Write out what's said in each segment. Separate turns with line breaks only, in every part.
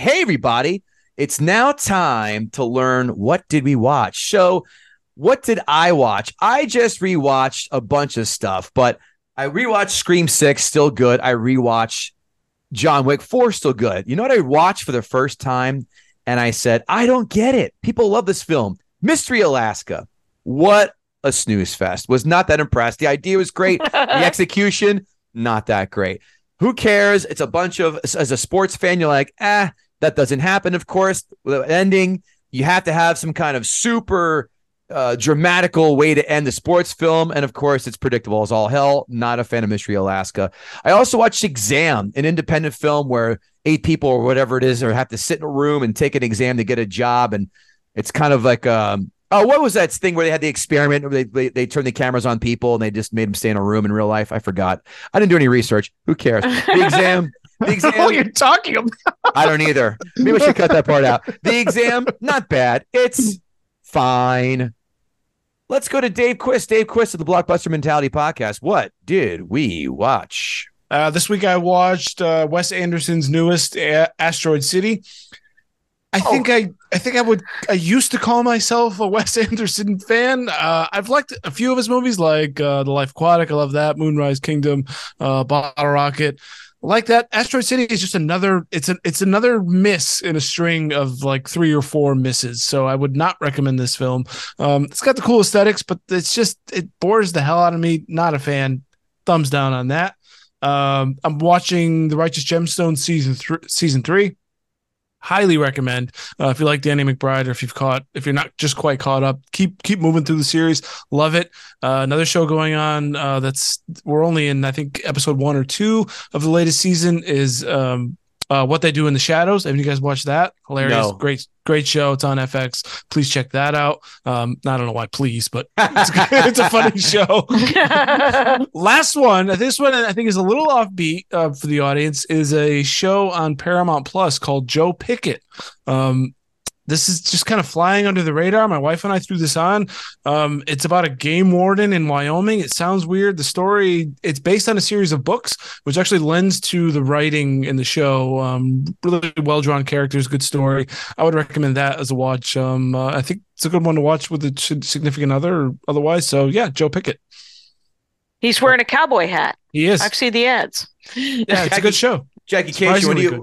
Hey, everybody. It's now time to learn what did we watch. So, what did I watch? I just rewatched a bunch of stuff, but I rewatched Scream 6, still good. I rewatched John Wick 4, still good. You know what I watched for the first time? And I said, I don't get it. People love this film. Mystery Alaska. What a snooze fest. Was not that impressed. The idea was great. the execution, not that great. Who cares? It's a bunch of, as a sports fan, you're like, ah, that doesn't happen, of course. With ending, you have to have some kind of super uh, dramatical way to end the sports film. And of course, it's predictable as all hell. Not a fan of Mystery Alaska. I also watched Exam, an independent film where eight people or whatever it is, or have to sit in a room and take an exam to get a job. And it's kind of like, um, oh, what was that thing where they had the experiment where they, they, they turned the cameras on people and they just made them stay in a room in real life? I forgot. I didn't do any research. Who cares? The exam. The exam.
what you're talking about.
I don't either. Maybe I should cut that part out. The exam, not bad. It's fine. Let's go to Dave Quist. Dave Quist of the Blockbuster Mentality Podcast. What did we watch?
Uh, this week I watched uh, Wes Anderson's newest A- Asteroid City. I
Oh.
think I, I think I would. I used to call myself a Wes Anderson fan. Uh, I've liked a few of his movies, like uh, The Life Aquatic. I love that. Moonrise Kingdom, uh, Bottle Rocket. Like that. Asteroid City is just another. It's a. It's another miss in a string of like three or four misses. So I would not recommend this film. Um, it's got the cool aesthetics, but it's just it bores the hell out of me. Not a fan. Thumbs down on that. Um, I'm watching The Righteous Gemstone season. Season three. Highly recommend. Uh, if you like Danny McBride, or if you've caught, if you're not just quite caught up, keep keep moving through the series. Love it. Uh, another show going on. Uh, that's we're only in I think episode one or two of the latest season is um, uh, what they do in the shadows. Have you guys watched that? Hilarious,
No.
great, great show. It's on FX. Please check that out. Um, I don't know why, please, but it's, it's a funny show. Last one, this one I think is a little offbeat uh, for the audience, is a show on Paramount Plus called Joe Pickett. Um, this is just kind of flying under the radar. My wife and I threw this on. Um, it's about a game warden in Wyoming. It sounds weird. The story, it's based on a series of books, which actually lends to the writing in the show. Um, really well drawn characters, good story. I would recommend that as a watch. Um, uh, I think it's a good one to watch with a significant other or otherwise. So yeah, Joe Pickett.
He's wearing a cowboy hat.
He is.
I've seen the ads.
Yeah, it's a good show.
Jackie Kashian, what do you?
good.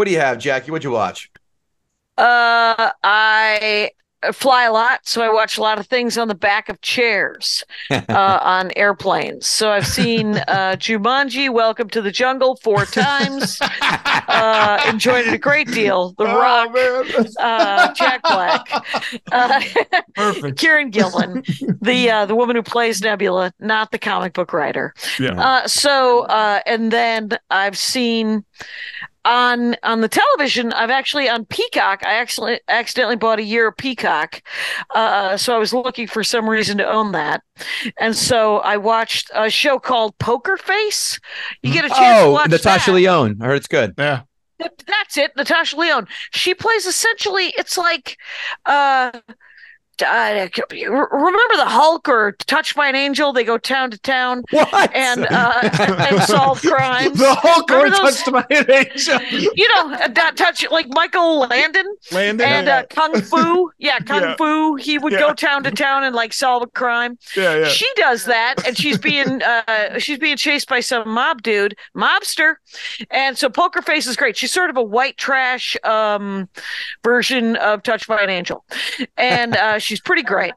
What do you have, Jackie? What'd you watch?
Uh, I fly a lot, so I watch a lot of things on the back of chairs uh, on airplanes. So I've seen uh, Jumanji, Welcome to the Jungle four times. uh, enjoyed it a great deal. The Rock, uh, Jack Black, uh,
Perfect.
Kieran Gillen, the uh, the woman who plays Nebula, not the comic book writer.
Yeah.
Uh, so uh, and then I've seen on on the television. I've actually on Peacock. I actually accidentally bought a year of Peacock, uh, so I was looking for some reason to own that, and so I watched a show called Poker Face. You get a chance to
Oh,
watch
Natasha
that.
Lyonne. I heard it's good.
Yeah.
That's it, Natasha Lyonne. She plays essentially. It's like. uh uh, remember the Hulk or Touched by an Angel? They go town to town
What?
and uh, and solve crimes.
The Hulk or
Remember those-
touched my angel.
you know, uh, that touch like Michael Landon
Landon.
and uh, Kung Fu. Yeah, Kung
Yeah.
Fu. He would
Yeah.
go town to town and like solve a crime.
yeah, yeah.
She does that, and she's being uh, she's being chased by some mob dude, mobster, and so Poker Face is great. She's sort of a white trash um, version of Touched by an Angel, and uh, she's pretty great.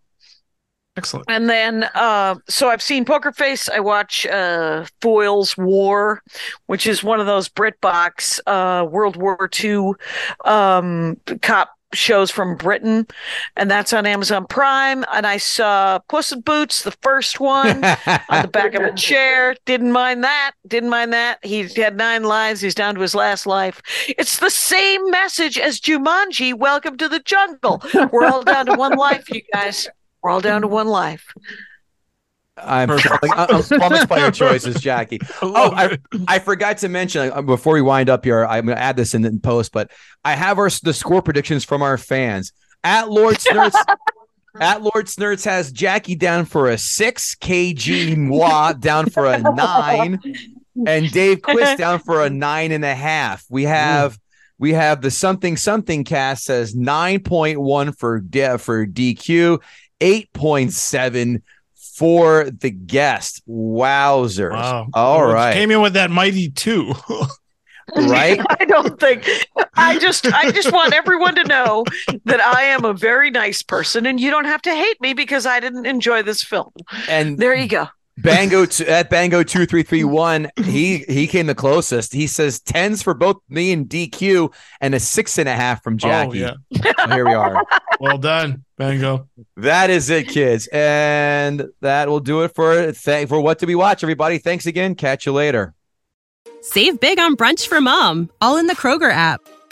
Excellent.
And then, uh, so I've seen Poker Face. I watch uh, Foyle's War, which is one of those BritBox uh, World War II um, cop shows from Britain, and that's on Amazon Prime. And I saw Puss in Boots, the first one, on the back of a chair. Didn't mind that. Didn't mind that. He had nine lives. He's down to his last life. It's the same message as Jumanji. Welcome to the jungle. We're all down to one life, you guys. We're all down to one life.
I'm,
Perfect.
I'm flummoxed by your choices, Jackie. Oh, I, I forgot to mention uh, before we wind up here. I'm going to add this in, in post, but I have our the score predictions from our fans. At Lord Snerts, at Lord Snerts has Jackie down for a six, KG Moi down for a nine, and Dave Quist down for a nine and a half. We have we have the something something cast says nine point one for D- for DQ, eight point seven for the guest. Wowzers!
Wow.
All
Well,
right,
Came in with that mighty two.
right.
I don't think I just I just want everyone to know that I am a very nice person and you don't have to hate me because I didn't enjoy this film.
And
There you go.
Bango t- at Bango two three three one. He he came the closest. He says tens for both me and DQ, and a six and a half from oh, Jackie.
Oh, yeah.
So here we are.
Well done, Bango.
That is it, kids, and that will do it for thank for what to be watch, everybody. Thanks again. Catch you later.
Save big on brunch for mom, all in the Kroger app.